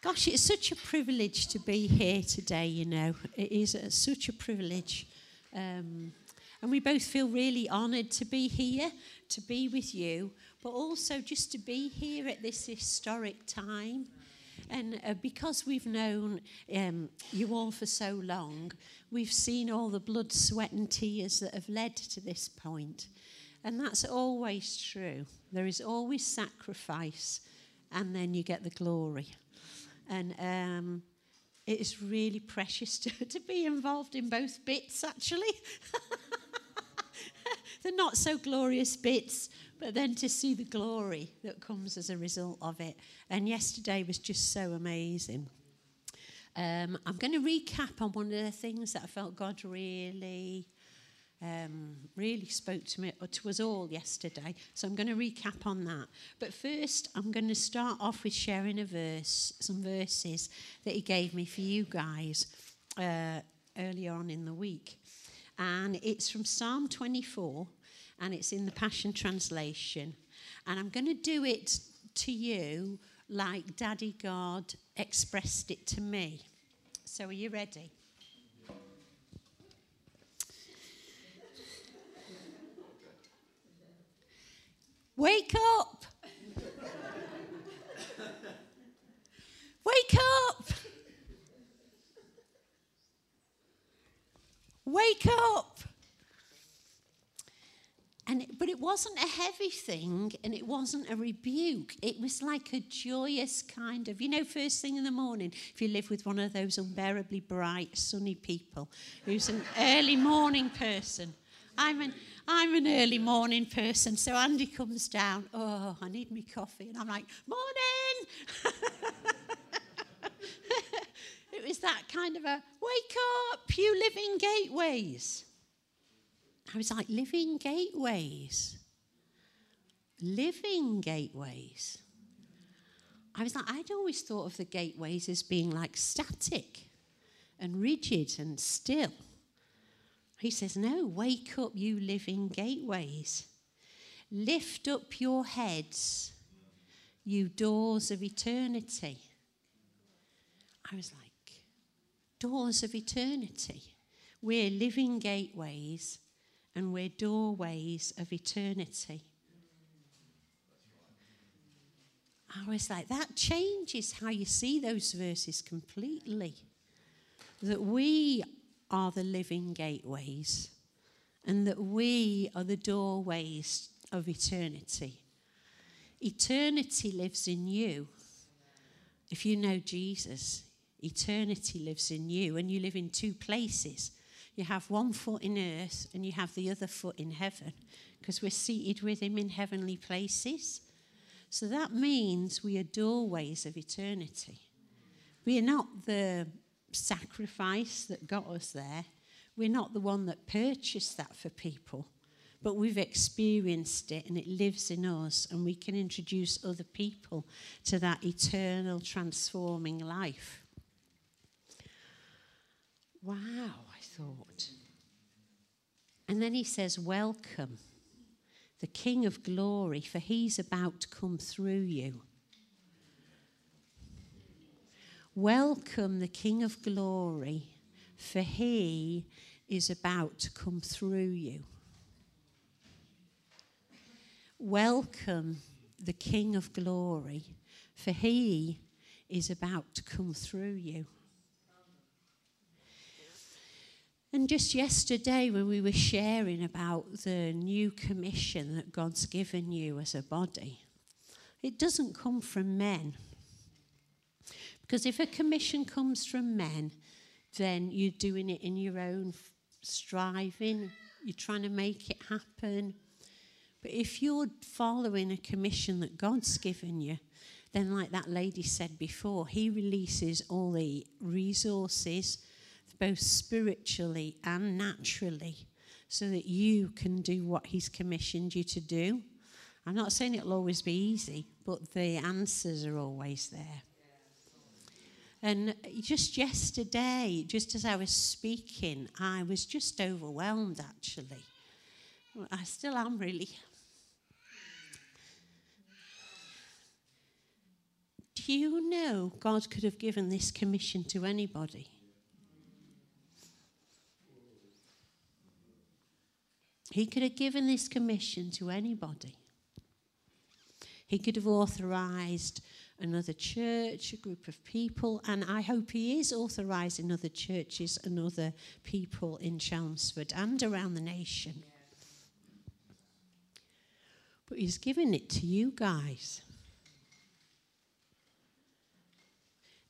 Gosh, it's such a privilege to be here today, you know. It is a, such a privilege. Um, and we both feel really honoured to be here, to be with you, but also just to be here at this historic time. And uh, because we've known um, you all for so long, we've seen all the blood, sweat, and tears that have led to this point. And that's always true. There is always sacrifice, and then you get the glory. And um, it is really precious to, to be involved in both bits, actually. the not so glorious bits, but then to see the glory that comes as a result of it. And yesterday was just so amazing. Um, I'm going to recap on one of the things that I felt God really um, really spoke to me to us all yesterday. So I'm going to recap on that. But first, I'm going to start off with sharing a verse, some verses that he gave me for you guys uh, earlier on in the week, and it's from Psalm 24, and it's in the Passion Translation, and I'm going to do it to you like Daddy God expressed it to me. So, are you ready? Wake up! Wake up! Wake up! And it, but it wasn't a heavy thing and it wasn't a rebuke. It was like a joyous kind of, you know, first thing in the morning, if you live with one of those unbearably bright, sunny people who's an early morning person. I'm an, I'm an early morning person, so Andy comes down. Oh, I need me coffee. And I'm like, morning! it was that kind of a wake up, you living gateways. I was like, living gateways. Living gateways. I was like, I'd always thought of the gateways as being like static and rigid and still. He says, No, wake up, you living gateways. Lift up your heads, you doors of eternity. I was like, Doors of eternity. We're living gateways and we're doorways of eternity. I was like, that changes how you see those verses completely. That we are the living gateways and that we are the doorways of eternity. Eternity lives in you. If you know Jesus, eternity lives in you, and you live in two places. You have one foot in earth and you have the other foot in heaven because we're seated with Him in heavenly places. So that means we are doorways of eternity. We are not the sacrifice that got us there. We're not the one that purchased that for people, but we've experienced it and it lives in us, and we can introduce other people to that eternal transforming life. Wow, I thought. And then he says, Welcome, the King of glory, for he's about to come through you. Welcome the King of glory, for he is about to come through you. Welcome the King of glory, for he is about to come through you. And just yesterday, when we were sharing about the new commission that God's given you as a body, it doesn't come from men. Because if a commission comes from men, then you're doing it in your own striving, you're trying to make it happen. But if you're following a commission that God's given you, then, like that lady said before, He releases all the resources, both spiritually and naturally, so that you can do what He's commissioned you to do. I'm not saying it'll always be easy, but the answers are always there. And just yesterday, just as I was speaking, I was just overwhelmed actually. I still am really. Do you know God could have given this commission to anybody? He could have given this commission to anybody. He could have authorized another church, a group of people, and I hope he is authorizing other churches and other people in Chelmsford and around the nation. But he's given it to you guys.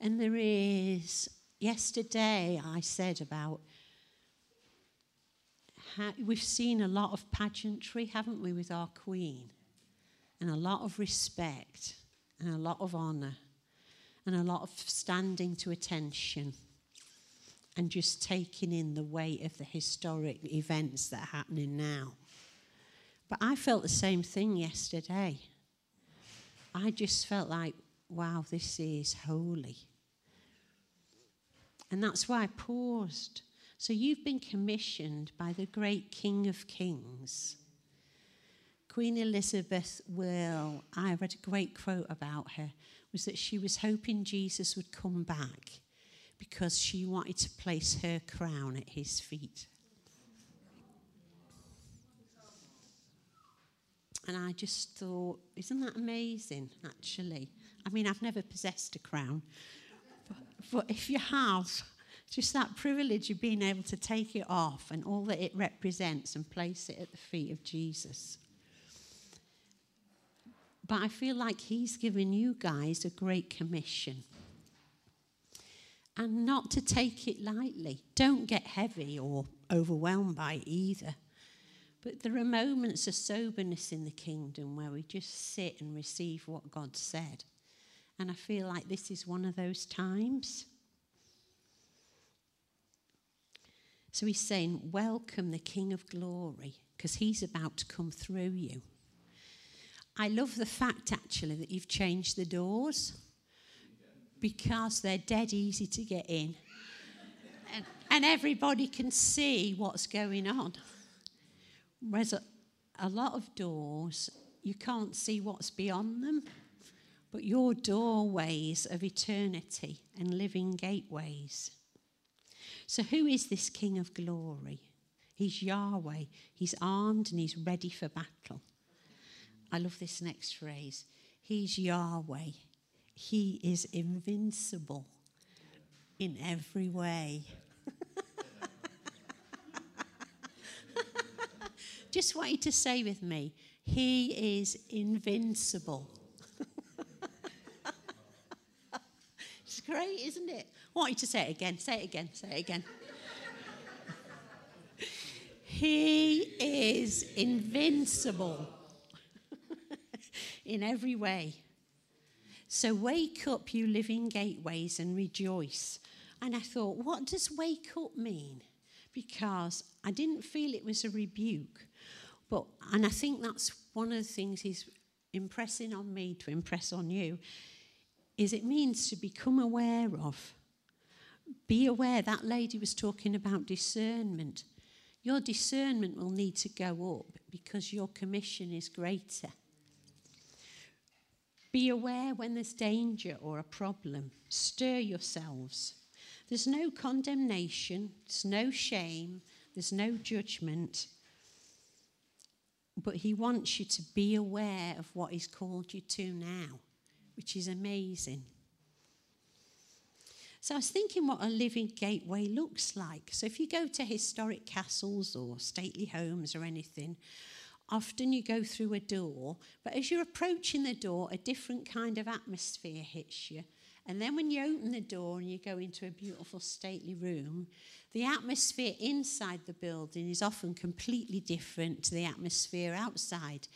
And there is, yesterday I said about how we've seen a lot of pageantry, haven't we, with our Queen? And a lot of respect and a lot of honour and a lot of standing to attention and just taking in the weight of the historic events that are happening now. But I felt the same thing yesterday. I just felt like, wow, this is holy. And that's why I paused. So you've been commissioned by the great King of Kings. Queen Elizabeth will, I read a great quote about her, was that she was hoping Jesus would come back because she wanted to place her crown at his feet. And I just thought, isn't that amazing, actually? I mean, I've never possessed a crown, but, but if you have, just that privilege of being able to take it off and all that it represents and place it at the feet of Jesus. But I feel like He's given you guys a great commission. And not to take it lightly. Don't get heavy or overwhelmed by it either. But there are moments of soberness in the kingdom where we just sit and receive what God said. And I feel like this is one of those times. So he's saying, Welcome the King of Glory, because he's about to come through you. I love the fact, actually, that you've changed the doors because they're dead easy to get in. and, and everybody can see what's going on. Whereas a, a lot of doors, you can't see what's beyond them. But your doorways of eternity and living gateways. So, who is this King of glory? He's Yahweh. He's armed and he's ready for battle. I love this next phrase. He's Yahweh. He is invincible in every way. Just want you to say with me, He is invincible. it's great, isn't it? I want you to say it again. Say it again. Say it again. he is invincible in every way. So wake up, you living gateways, and rejoice. And I thought, what does wake up mean? Because I didn't feel it was a rebuke. But, and I think that's one of the things he's impressing on me to impress on you, is it means to become aware of. Be aware, that lady was talking about discernment. Your discernment will need to go up because your commission is greater. Be aware when there's danger or a problem. Stir yourselves. There's no condemnation, there's no shame, there's no judgment. But he wants you to be aware of what he's called you to now, which is amazing. So I was thinking what a living gateway looks like. So if you go to historic castles or stately homes or anything, often you go through a door, but as you're approaching the door, a different kind of atmosphere hits you. And then when you open the door and you go into a beautiful stately room, the atmosphere inside the building is often completely different to the atmosphere outside.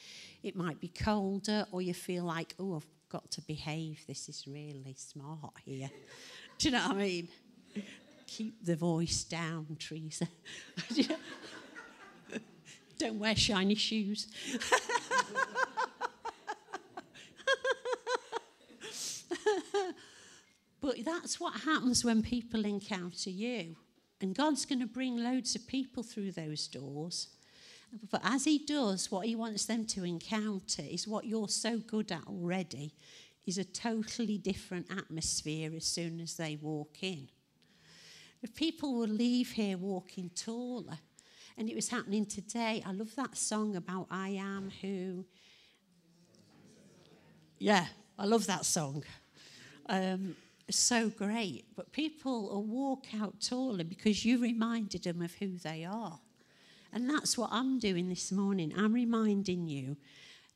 It might be colder, or you feel like, oh, I've got to behave. This is really smart here. Do you know what I mean? Keep the voice down, Teresa. Don't wear shiny shoes. but that's what happens when people encounter you. And God's going to bring loads of people through those doors. But as He does, what He wants them to encounter is what you're so good at already is a totally different atmosphere as soon as they walk in. If people will leave here walking taller, and it was happening today. I love that song about I am who. Yeah, I love that song. Um, so great. But people will walk out taller because you reminded them of who they are. And that's what I'm doing this morning. I'm reminding you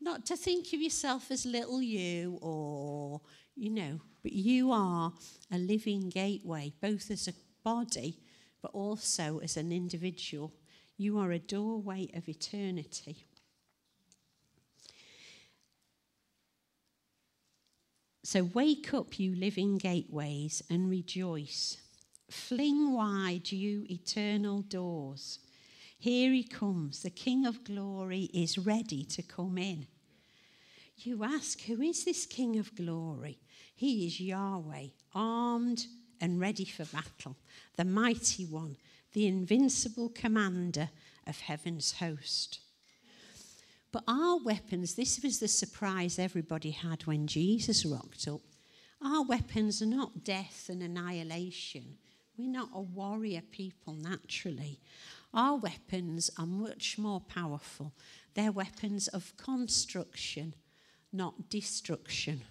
not to think of yourself as little you or, you know, but you are a living gateway, both as a body, but also as an individual. You are a doorway of eternity. So wake up, you living gateways, and rejoice. Fling wide, you eternal doors. Here he comes. The King of glory is ready to come in. You ask, Who is this King of glory? He is Yahweh, armed and ready for battle, the mighty one, the invincible commander of heaven's host. But our weapons, this was the surprise everybody had when Jesus rocked up. Our weapons are not death and annihilation. We're not a warrior people naturally. Our weapons are much more powerful. They're weapons of construction, not destruction.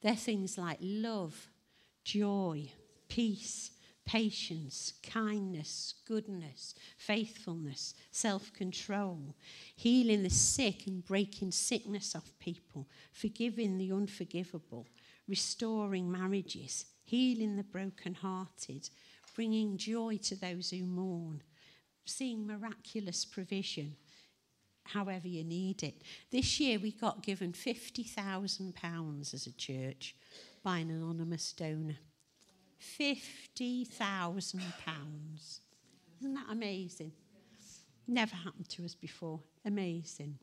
They're things like love, joy, peace, patience, kindness, goodness, faithfulness, self control, healing the sick and breaking sickness off people, forgiving the unforgivable, restoring marriages, healing the brokenhearted, bringing joy to those who mourn, seeing miraculous provision. However, you need it. This year, we got given £50,000 as a church by an anonymous donor. £50,000. Isn't that amazing? Never happened to us before. Amazing.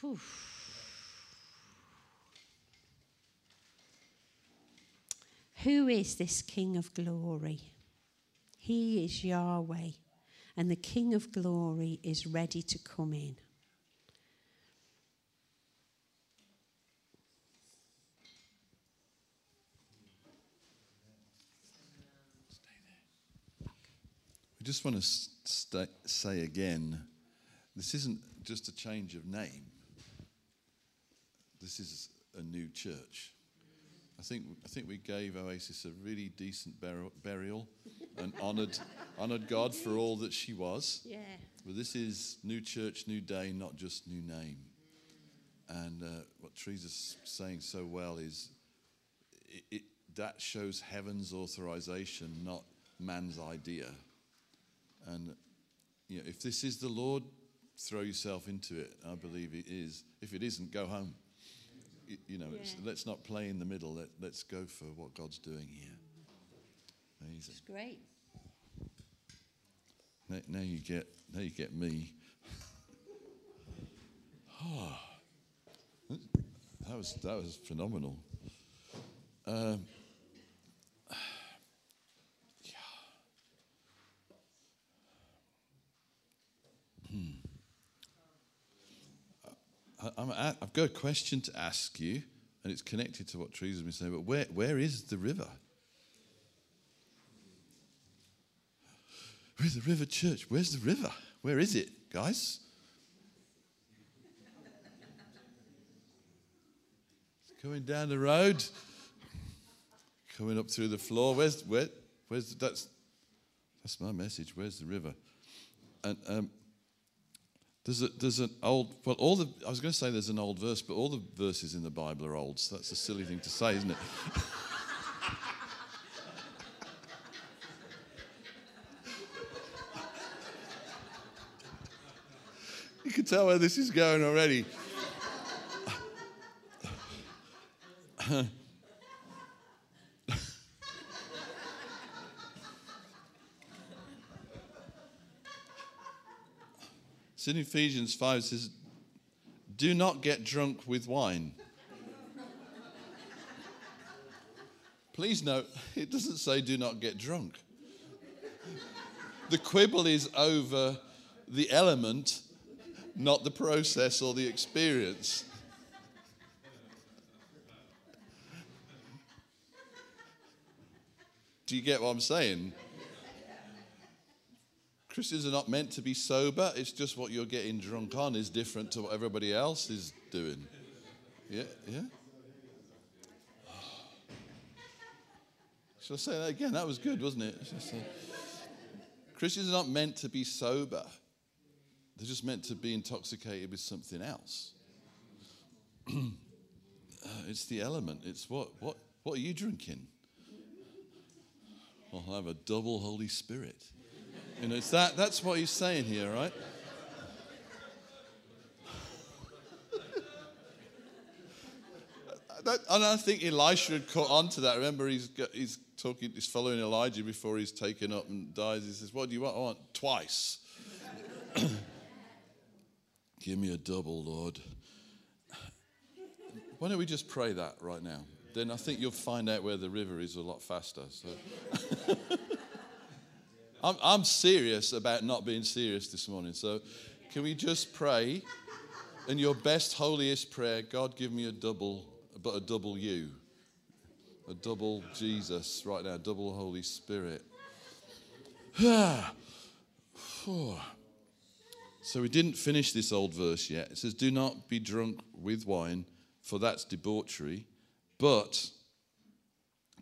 Whew. Who is this King of glory? He is Yahweh, and the King of glory is ready to come in. I just want to st- say again this isn't just a change of name, this is a new church. I think, I think we gave Oasis a really decent bur- burial and honoured, honoured God for all that she was. Yeah. But this is new church, new day, not just new name. And uh, what Teresa's saying so well is it, it, that shows heaven's authorization, not man's idea. And you know, if this is the Lord, throw yourself into it. I believe it is. If it isn't, go home. You, you know, Yeah. let's not play in the middle. Let, let's go for what God's doing here. Amazing. It's great. Now, now you get now you get me. oh, that was that was phenomenal. Um, yeah. Hmm. I, I'm at, I've got a question to ask you, and it's connected to what Teresa's been saying. But where where is the river? Where's the river church? Where's the river? Where is it, guys? It's coming down the road, coming up through the floor. Where's where? Where's the, that's that's my message. Where's the river? And um, there's a, there's an old well all the I was going to say there's an old verse, but all the verses in the Bible are old. So that's a silly thing to say, isn't it? tell where this is going already. it's in Ephesians 5 it says, Do not get drunk with wine. Please note, it doesn't say do not get drunk. The quibble is over the element, not the process or the experience. Do you get what I'm saying? Christians are not meant to be sober. It's just what you're getting drunk on is different to what everybody else is doing. Yeah, yeah. Shall I say that again? That was good, wasn't it? Christians are not meant to be sober. They're just meant to be intoxicated with something else. uh, it's the element. It's what, what, what are you drinking? I'll have a double Holy Spirit. You know, it's that, that's what he's saying here, right? that, and I think Elisha had caught on to that. Remember, he's, got, he's talking, he's following Elijah before he's taken up and dies. He says, What do you want? I want twice. Give me a double, Lord. Why don't we just pray that right now? Then I think you'll find out where the river is a lot faster. So. I'm, I'm serious about not being serious this morning. So can we just pray in your best, holiest prayer God, give me a double, but a double you? A double Jesus right now, double Holy Spirit. So we didn't finish this old verse yet. It says, Do not be drunk with wine, for that's debauchery, but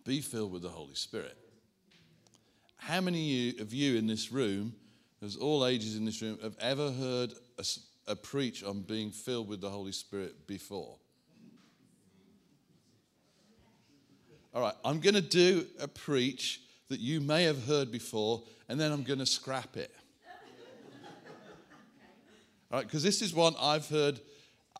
be filled with the Holy Spirit. How many of you in this room, there's all ages in this room, have ever heard a, a preach on being filled with the Holy Spirit before? All right, I'm going to do a preach that you may have heard before, and then I'm going to scrap it. All right, because this is one I've heard,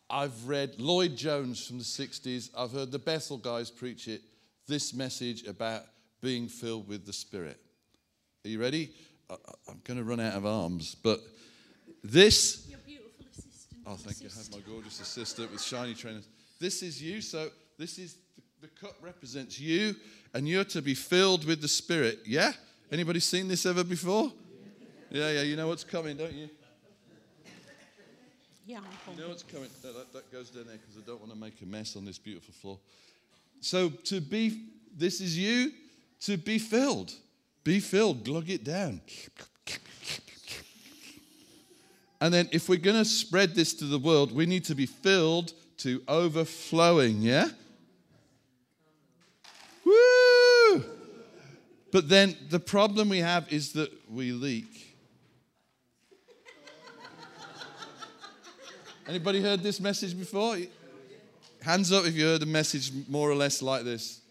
I've read Lloyd Jones from the 60s, I've heard the Bethel guys preach it, this message about being filled with the Spirit. Are you ready? I, am going to run out of arms, but this. Your beautiful assistant. Oh, thank you. I have my gorgeous assistant with shiny trainers. This is you. So this is the, the cup represents you, and you're to be filled with the Spirit. Yeah. Anybody seen this ever before? Yeah, yeah. You know what's coming, don't you? Yeah, You know what's coming? That, that, that goes down there because I don't want to make a mess on this beautiful floor. So to be, this is you to be filled. Be filled, glug it down. And then if we're going to spread this to the world, we need to be filled to overflowing, yeah? Woo! But then the problem we have is that we leak. Anybody heard this message before? Hands up if you heard a message more or less like this.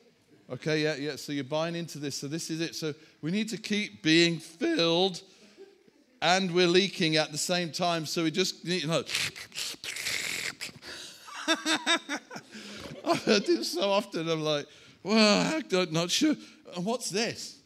Okay, yeah, yeah. So you're buying into this. So this is it. So we need to keep being filled and we're leaking at the same time. So we just need, you know. I've heard this so often. I'm like, well, I'm not sure. And what's this?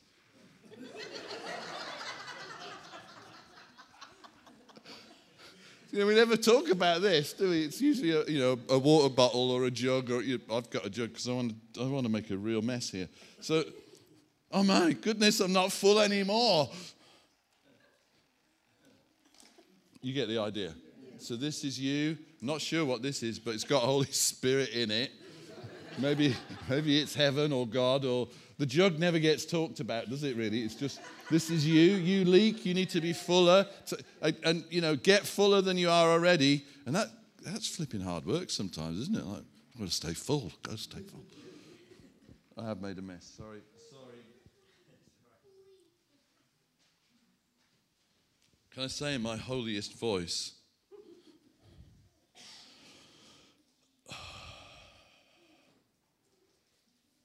You know, we never talk about this, do we? It's usually a, you know a water bottle or a jug, or you I've got a jug because I want to, I want to make a real mess here. So, oh my goodness, I'm not full anymore. You get the idea. So this is you. Not sure what this is, but it's got Holy Spirit in it. Maybe, maybe it's heaven or God or the jug never gets talked about, does it really? It's just, this is you. You leak. You need to be fuller. To, and, you know, get fuller than you are already. And that, that's flipping hard work sometimes, isn't it? Like, I've got to stay full. Got to stay full. I have made a mess. Sorry. Sorry. Can I say in my holiest voice?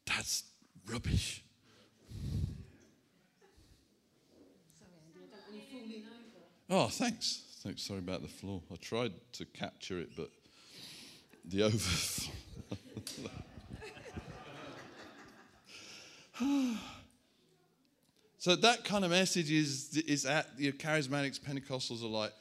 That's rubbish. Oh, thanks. Thanks. Sorry about the floor. I tried to capture it, but the overflow. so that kind of message is, is at your charismatics, Pentecostals are like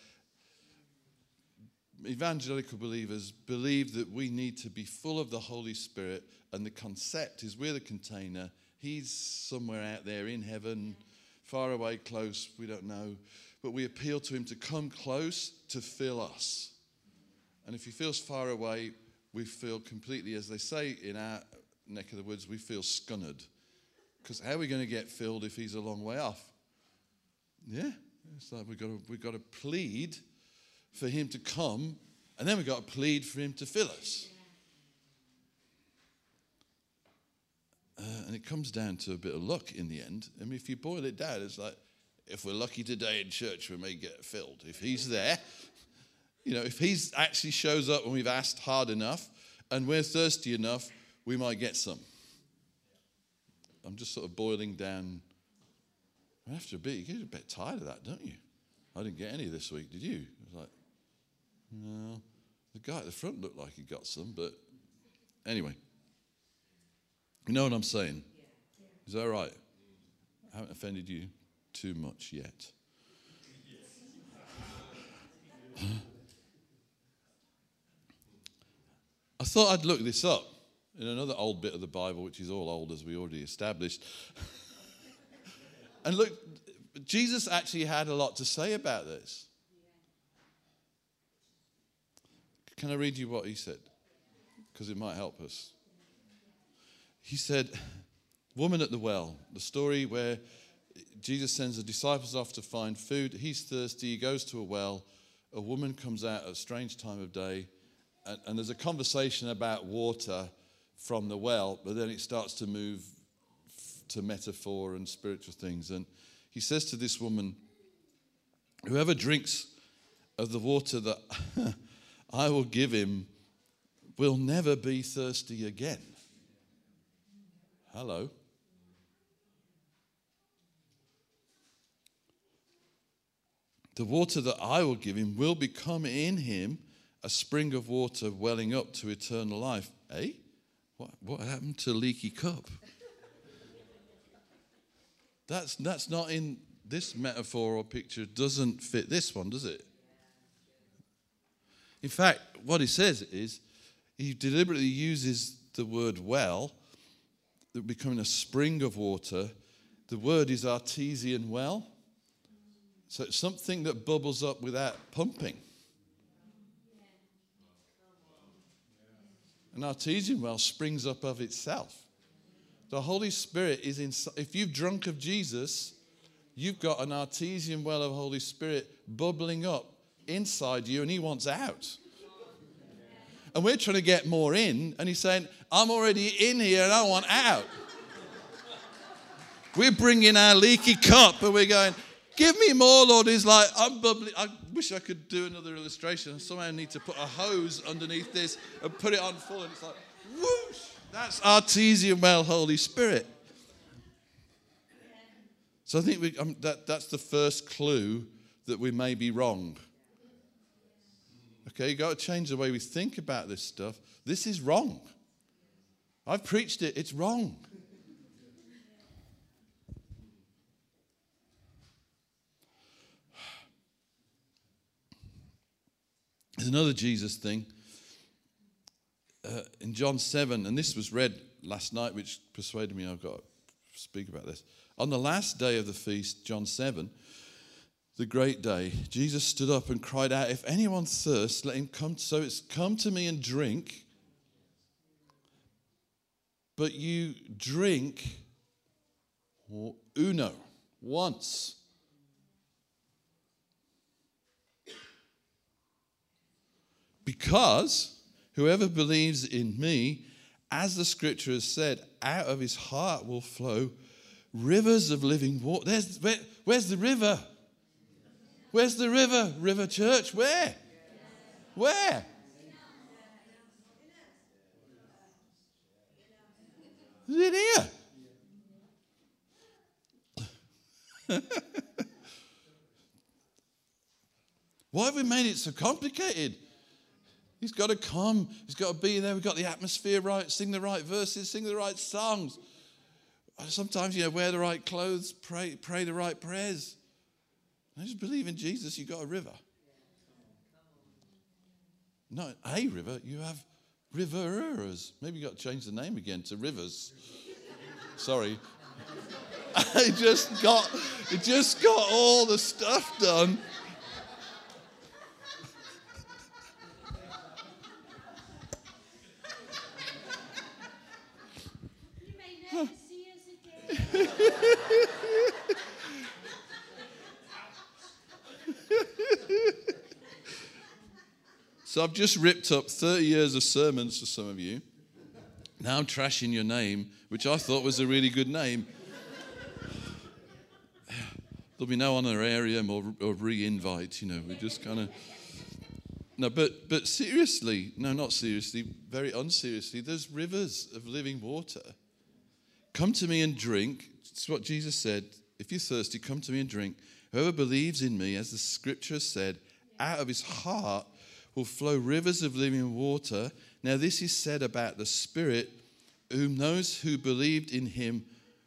evangelical believers believe that we need to be full of the Holy Spirit and the concept is we're the container. He's somewhere out there in heaven, far away, close, we don't know. but we appeal to him to come close to fill us. And if he feels far away, we feel completely, as they say in our neck of the woods, we feel scunnered. Because how are we going to get filled if he's a long way off? Yeah, it's like we've got to, we've got to plead for him to come, and then we've got to plead for him to fill us. Uh, and it comes down to a bit of luck in the end. I mean, if you boil it down, it's like if we're lucky today in church, we may get filled. If he's there, you know, if he actually shows up when we've asked hard enough and we're thirsty enough, we might get some. I'm just sort of boiling down. After a bit, you get a bit tired of that, don't you? I didn't get any this week, did you? I was like, no. The guy at the front looked like he got some, but anyway. You know what I'm saying? Is that right? I haven't offended you too much yet. I thought I'd look this up in another old bit of the Bible, which is all old as we already established. and look, Jesus actually had a lot to say about this. Can I read you what he said? Because it might help us. He said, Woman at the well, the story where Jesus sends the disciples off to find food. He's thirsty. He goes to a well. A woman comes out at a strange time of day, and, and there's a conversation about water from the well, but then it starts to move to metaphor and spiritual things. And he says to this woman, Whoever drinks of the water that I will give him will never be thirsty again. Hello. The water that I will give him will become in him a spring of water welling up to eternal life. Eh? What, what happened to leaky cup? That's, that's not in this metaphor or picture, doesn't fit this one, does it? In fact, what he says is he deliberately uses the word well, becoming a spring of water. The word is artesian well. So it's something that bubbles up without pumping. An artesian well springs up of itself. The Holy Spirit is in. If you've drunk of Jesus, you've got an artesian well of Holy Spirit bubbling up inside you, and He wants out. And we're trying to get more in, and He's saying, I'm already in here and I want out. we're bringing our leaky cup, and we're going, Give me more, Lord. He's like, I'm bubbly. I wish I could do another illustration. I somehow need to put a hose underneath this and put it on full. And it's like, whoosh. That's artesian well, Holy Spirit. So I think we, um, that, that's the first clue that we may be wrong. Okay, you've got to change the way we think about this stuff. This is wrong. I've preached it, it's wrong. There's another Jesus thing uh, in John 7, and this was read last night, which persuaded me I've got to speak about this. On the last day of the feast, John 7, the great day, Jesus stood up and cried out, If anyone thirsts, let him come. So it's come to me and drink. But you drink uno, once. Because whoever believes in me, as the scripture has said, out of his heart will flow rivers of living water. There's, where, where's the river? Where's the river? River Church? Where? Where? Is it here? Why have we made it so complicated? He's got to come. He's got to be there. We've got the atmosphere right, sing the right verses, sing the right songs. Sometimes, you know, wear the right clothes, pray, pray the right prayers. I just believe in Jesus, you've got a river. Not a river, you have riverers. Maybe you've got to change the name again to rivers. Sorry. I just got, it just got all the stuff done. You may never see us again. So I've just ripped up 30 years of sermons for some of you. Now I'm trashing your name, which I thought was a really good name. There'll be no honorarium or, or re-invite, you know. We just kind of no, but but seriously, no, not seriously, very unseriously. There's rivers of living water. Come to me and drink. It's what Jesus said. If you're thirsty, come to me and drink. Whoever believes in me, as the scripture said, out of his heart will flow rivers of living water. Now, this is said about the Spirit, whom those who believed in him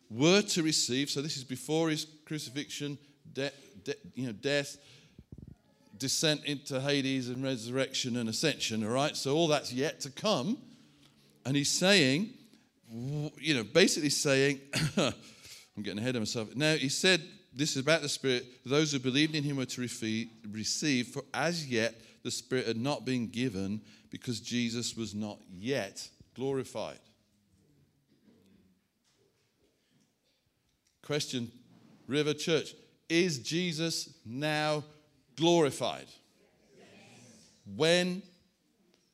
were to receive. So, this is before his crucifixion, de- de- you know, death, descent into Hades, and resurrection and ascension. All right, so all that's yet to come. And he's saying, you know, basically saying, I'm getting ahead of myself. Now, he said, this is about the Spirit. Those who believed in him were to receive, for as yet the Spirit had not been given because Jesus was not yet glorified. Question River Church Is Jesus now glorified? When?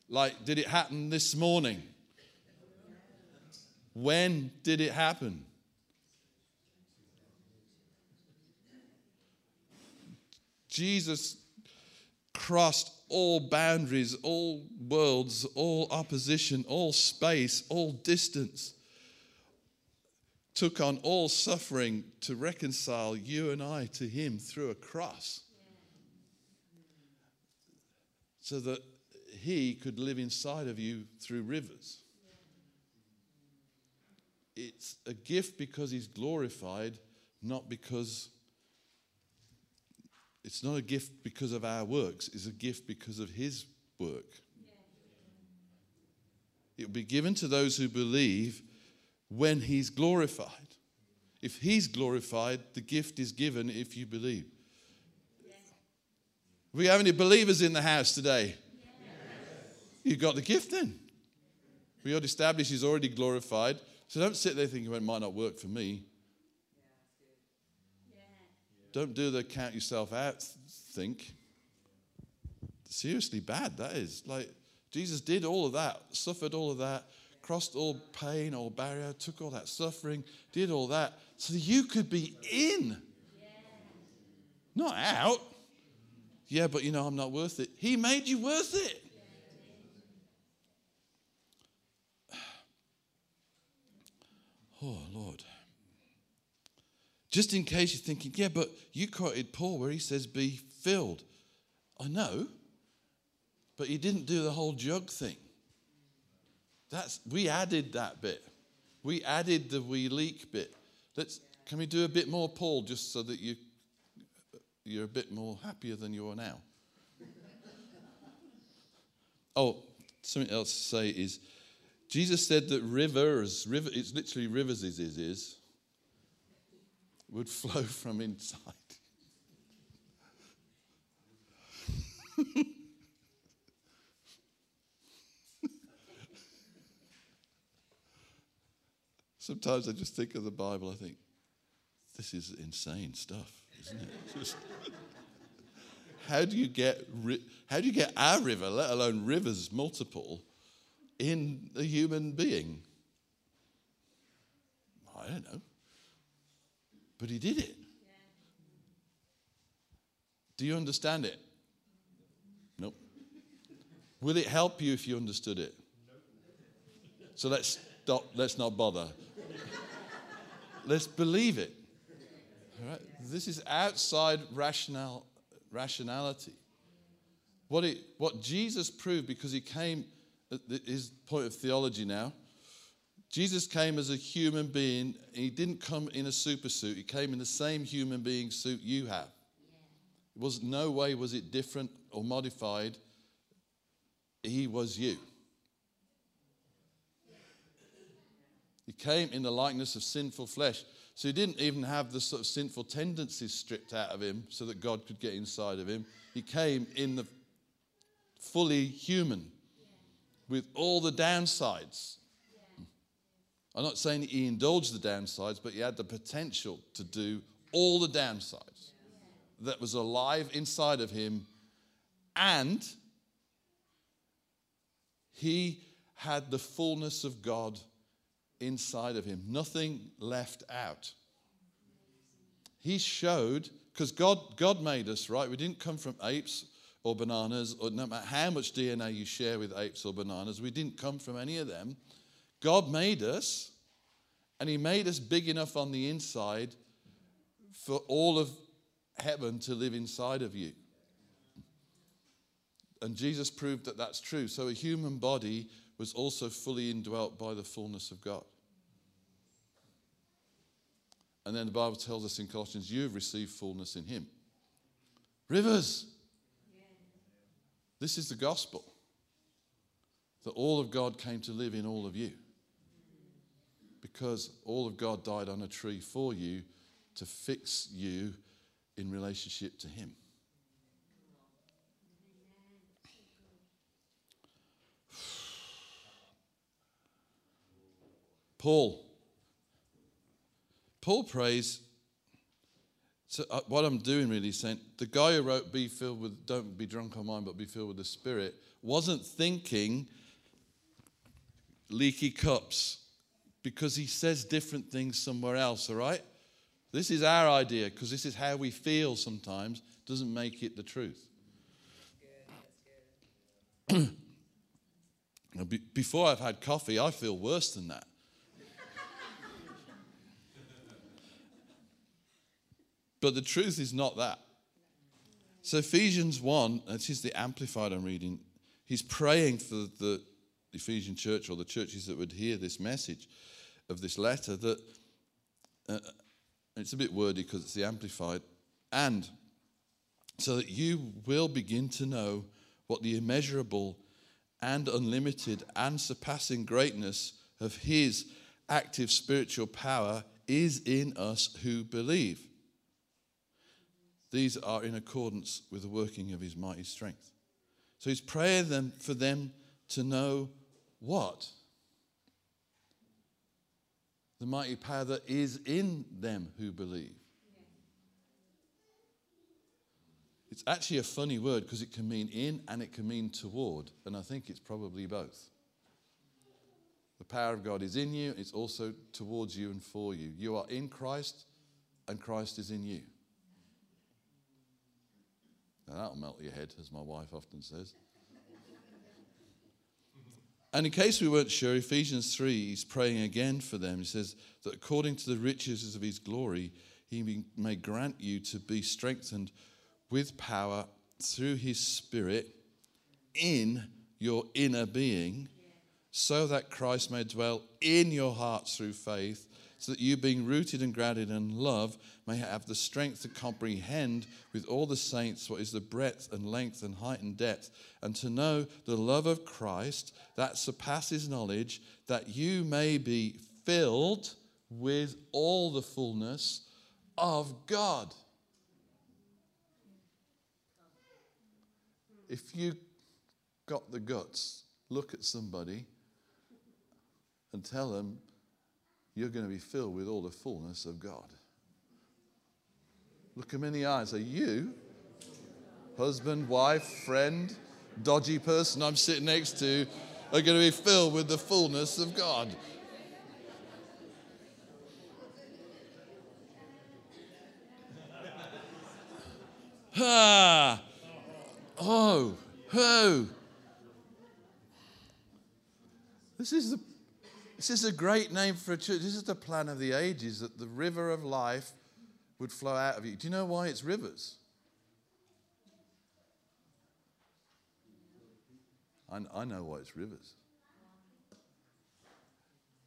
Like, did it happen this morning? When did it happen? Jesus crossed all boundaries, all worlds, all opposition, all space, all distance. Took on all suffering to reconcile you and I to Him through a cross. So that He could live inside of you through rivers. It's a gift because He's glorified, not because it's not a gift because of our works, it's a gift because of His work. It will be given to those who believe when He's glorified. If He's glorified, the gift is given if you believe. We have any believers in the house today? You've got the gift then. We already established He's already glorified. So don't sit there thinking, well, it might not work for me. Don't do the count yourself out think. Seriously bad, that is. Like, Jesus did all of that, suffered all of that, crossed all pain, all barrier, took all that suffering, did all that, so that you could be in, not out. Yeah, but you know, I'm not worth it. He made you worth it. Oh, Lord. Just in case you're thinking, yeah, but you quoted Paul where he says, be filled. I know, but you didn't do the whole jug thing. That's, we added that bit. We added the we leak bit. Let's, can we do a bit more, Paul, just so that you, you're a bit more happier than you are now? oh, something else to say is Jesus said that rivers, river, it's literally rivers is, is, is would flow from inside. Sometimes I just think of the Bible, I think, this is insane stuff, isn't it? Just, how do you get how do you get our river, let alone rivers multiple, in a human being? I don't know. But he did it. Do you understand it? Nope. Will it help you if you understood it? So let's stop, let's not bother. let's believe it. All right? This is outside rational, rationality. What, it, what Jesus proved because he came, his point of theology now, Jesus came as a human being. He didn't come in a super suit. He came in the same human being suit you have. It was no way was it different or modified. He was you. He came in the likeness of sinful flesh. So he didn't even have the sort of sinful tendencies stripped out of him so that God could get inside of him. He came in the fully human with all the downsides. I'm not saying he indulged the downsides, but he had the potential to do all the downsides that was alive inside of him. And he had the fullness of God inside of him, nothing left out. He showed, because God, God made us, right? We didn't come from apes or bananas, or no matter how much DNA you share with apes or bananas, we didn't come from any of them. God made us, and He made us big enough on the inside for all of heaven to live inside of you. And Jesus proved that that's true. So a human body was also fully indwelt by the fullness of God. And then the Bible tells us in Colossians, you have received fullness in Him. Rivers. This is the gospel that all of God came to live in all of you. Because all of God died on a tree for you to fix you in relationship to Him. Paul. Paul prays. So uh, what I'm doing really is saying the guy who wrote "Be filled with, don't be drunk on wine, but be filled with the Spirit" wasn't thinking leaky cups because he says different things somewhere else. All right, this is our idea because this is how we feel sometimes. Doesn't make it the truth. Before I've had coffee, I feel worse than that. But the truth is not that. So, Ephesians 1, this is the Amplified I'm reading, he's praying for the Ephesian church or the churches that would hear this message of this letter that uh, it's a bit wordy because it's the Amplified, and so that you will begin to know what the immeasurable and unlimited and surpassing greatness of his active spiritual power is in us who believe. These are in accordance with the working of his mighty strength. So he's praying them for them to know what? The mighty power that is in them who believe. It's actually a funny word because it can mean in and it can mean toward, and I think it's probably both. The power of God is in you, it's also towards you and for you. You are in Christ, and Christ is in you. Now that'll melt your head, as my wife often says. And in case we weren't sure, Ephesians 3, he's praying again for them. He says that according to the riches of his glory, he may grant you to be strengthened with power through his spirit in your inner being, so that Christ may dwell in your hearts through faith so that you, being rooted and grounded in love, may have the strength to comprehend with all the saints what is the breadth and length and height and depth, and to know the love of Christ that surpasses knowledge, that you may be filled with all the fullness of God. If you got the guts, look at somebody and tell them you're going to be filled with all the fullness of God. Look him in the eyes. Are you, husband, wife, friend, dodgy person I'm sitting next to, are going to be filled with the fullness of God? Ah, oh, oh. This is the this is a great name for a church. This is the plan of the ages that the river of life would flow out of you. Do you know why it's rivers? I, I know why it's rivers.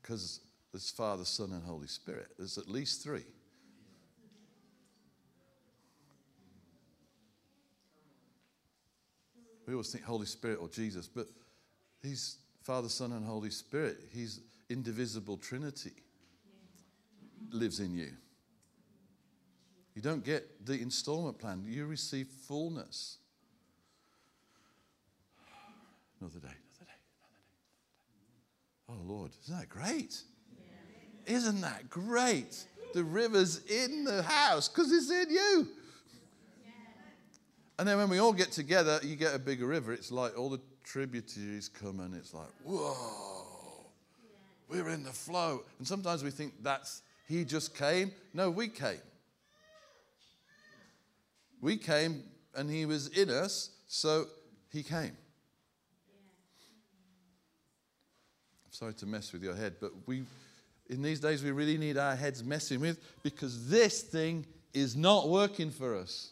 Because there's Father, Son, and Holy Spirit. There's at least three. We always think Holy Spirit or Jesus, but He's Father, Son, and Holy Spirit. He's indivisible Trinity. lives in you. You don't get the installment plan, you receive fullness. Another day, another day, another day. Oh, Lord, isn't that great? Yeah. Isn't that great? The river's in the house because it's in you. And then when we all get together, you get a bigger river. It's like all the tributaries come and it's like, whoa, we're in the flow. And sometimes we think that's, he just came. No, we came. We came and he was in us, so he came. I'm sorry to mess with your head, but we, in these days, we really need our heads messing with because this thing is not working for us.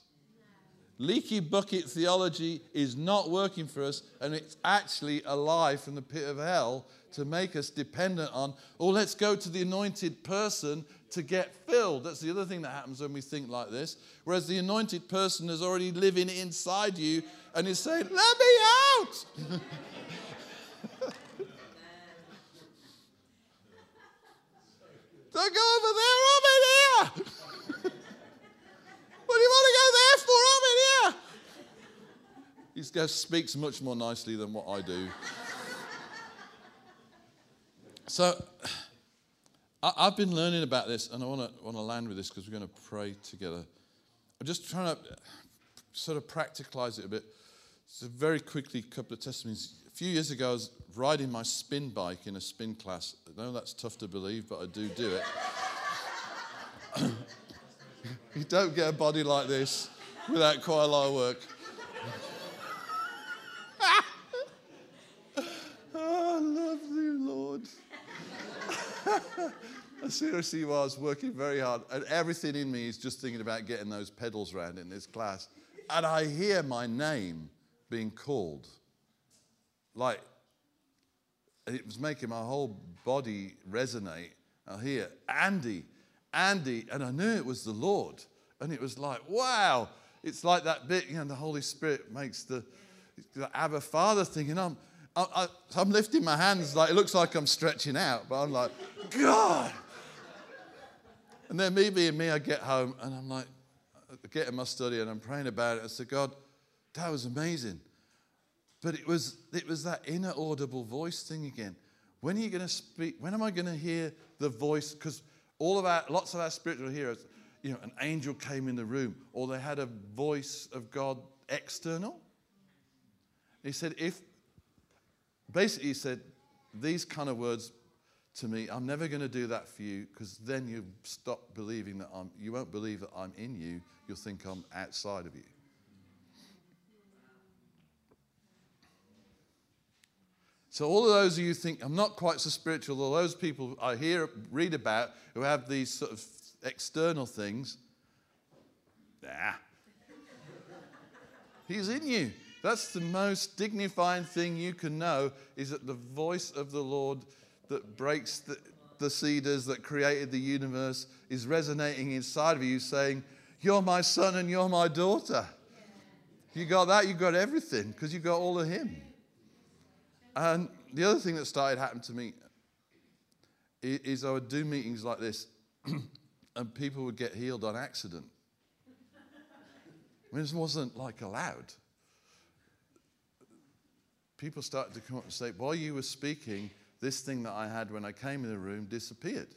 Leaky bucket theology is not working for us, and it's actually a lie from the pit of hell to make us dependent on, oh, let's go to the anointed person to get filled. That's the other thing that happens when we think like this. Whereas the anointed person is already living inside you and is saying, let me out. Don't go over there, I'm in here. what do you want to go there for? I'm in here. He speaks much more nicely than what I do. So, I've been learning about this, and I want to want to land with this because we're going to pray together. I'm just trying to sort of practicalize it a bit. So very quickly, a couple of testimonies. A few years ago, I was riding my spin bike in a spin class. I know that's tough to believe, but I do do it. you don't get a body like this without quite a lot of work. oh, I love you, Lord. I seriously was working very hard, and everything in me is just thinking about getting those pedals round in this class. And I hear my name being called. Like, it was making my whole body resonate. I hear, Andy, Andy, and I knew it was the Lord. And it was like, wow. It's like that bit, you know, the Holy Spirit makes the, the Abba Father thing, and I'm, I, am lifting my hands like it looks like I'm stretching out, but I'm like, God. And then me being me, I get home and I'm like, I get in my study and I'm praying about it. I said, God, that was amazing. But it was, it was that inner audible voice thing again. When are you going to speak? When am I going to hear the voice? Because all of our, lots of our spiritual heroes, you know, an angel came in the room or they had a voice of God external. He said, if basically, he said these kind of words to me I'm never going to do that for you because then you stop believing that I'm, you won't believe that I'm in you. You'll think I'm outside of you. So, all of those of you think I'm not quite so spiritual, all those people I hear, read about who have these sort of external things, nah. He's in you. That's the most dignifying thing you can know is that the voice of the Lord that breaks the, the cedars that created the universe is resonating inside of you saying, You're my son and you're my daughter. You got that, you got everything because you got all of Him. And the other thing that started happening to me is I would do meetings like this and people would get healed on accident. I mean, this wasn't like allowed people started to come up and say, while you were speaking, this thing that I had when I came in the room disappeared.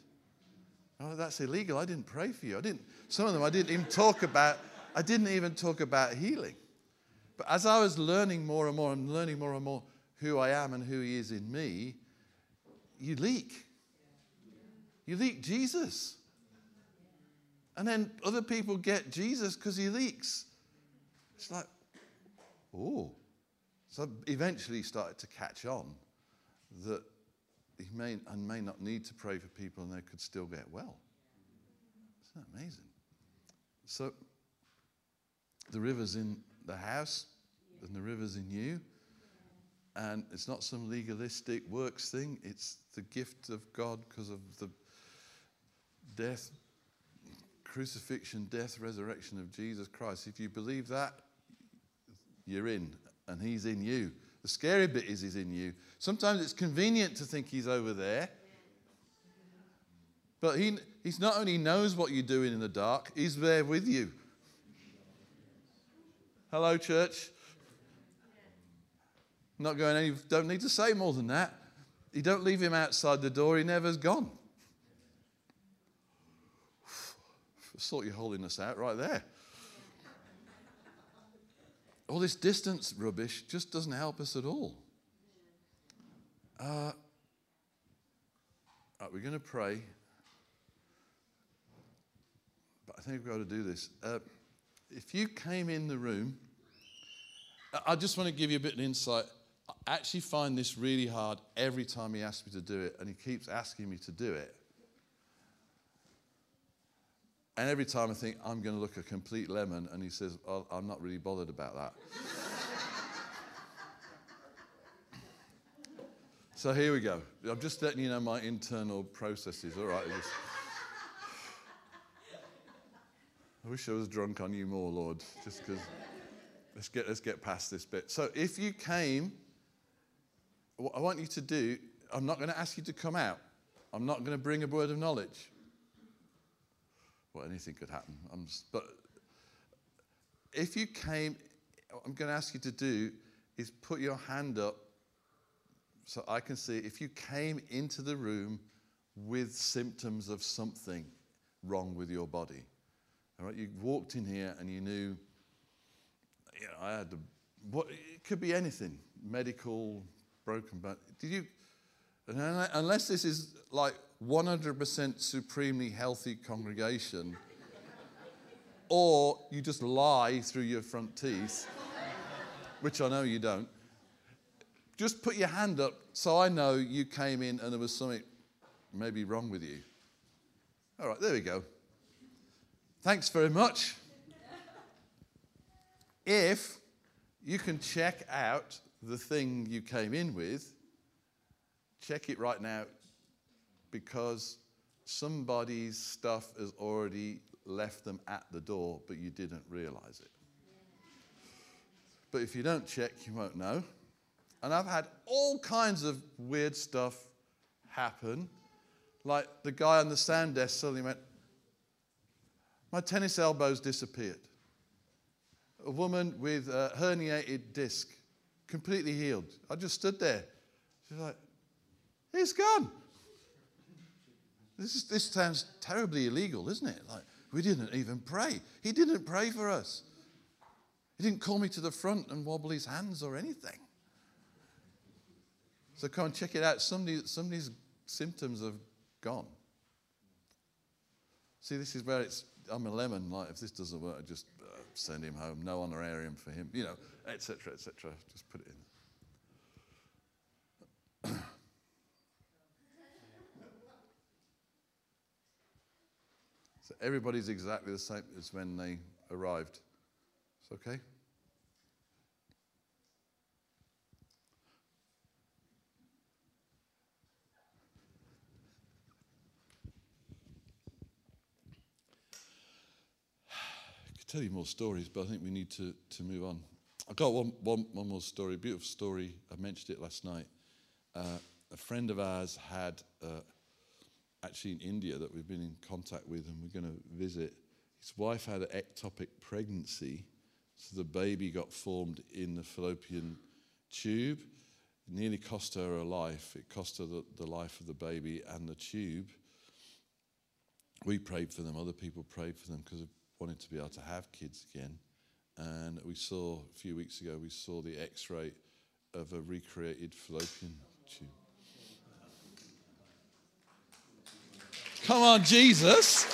Oh, that's illegal. I didn't pray for you. I didn't, some of them I didn't even talk about, I didn't even talk about healing. But as I was learning more and more and learning more and more who I am and who He is in me, you leak. You leak Jesus. And then other people get Jesus because he leaks. It's like, oh, so eventually he started to catch on that he may and may not need to pray for people and they could still get well. Isn't that amazing? So the river's in the house and the river's in you. And it's not some legalistic works thing, it's the gift of God because of the death, crucifixion, death, resurrection of Jesus Christ. If you believe that, you're in and He's in you. The scary bit is He's in you. Sometimes it's convenient to think He's over there. But he, He's not only knows what you're doing in the dark, he's there with you. Hello, church. Not going any, don't need to say more than that. You don't leave him outside the door, he never's gone. Sort your holiness out right there. All this distance rubbish just doesn't help us at all. Uh, right, we're going to pray. But I think we've got to do this. Uh, if you came in the room, I just want to give you a bit of insight. I actually find this really hard every time he asks me to do it, and he keeps asking me to do it. And every time I think I'm going to look a complete lemon, and he says, oh, I'm not really bothered about that. so here we go. I'm just letting you know my internal processes. All right. Just... I wish I was drunk on you more, Lord, just because. Let's get, let's get past this bit. So if you came what I want you to do, I'm not going to ask you to come out. I'm not going to bring a word of knowledge. Well, anything could happen. Just, but if you came, what I'm going to ask you to do is put your hand up so I can see if you came into the room with symptoms of something wrong with your body. All right, you walked in here and you knew, you know, I had the, what, it could be anything, medical, broken but Did you? Unless this is like 100% supremely healthy congregation, or you just lie through your front teeth, which I know you don't. Just put your hand up so I know you came in and there was something maybe wrong with you. All right, there we go. Thanks very much. If you can check out the thing you came in with, check it right now because somebody's stuff has already left them at the door, but you didn't realize it. But if you don't check, you won't know. And I've had all kinds of weird stuff happen. Like the guy on the sound desk suddenly went, My tennis elbow's disappeared. A woman with a herniated disc completely healed. I just stood there. She's like, it's gone. This, is, this sounds terribly illegal, isn't it? Like, we didn't even pray. He didn't pray for us. He didn't call me to the front and wobble his hands or anything. So come and check it out. Somebody, somebody's symptoms have gone. See, this is where it's, I'm a lemon. Like, if this doesn't work, I just uh, send him home. No honorarium for him. You know, etc., etc. Just put it in. So everybody's exactly the same as when they arrived. It's okay? Tell you more stories, but I think we need to, to move on. I've got one, one, one more story, beautiful story. I mentioned it last night. Uh, a friend of ours had, uh, actually in India, that we've been in contact with and we're going to visit. His wife had an ectopic pregnancy, so the baby got formed in the fallopian tube. It nearly cost her her life. It cost her the, the life of the baby and the tube. We prayed for them, other people prayed for them because they wanted to be able to have kids again. And we saw, a few weeks ago, we saw the x ray of a recreated fallopian tube. Come on, Jesus.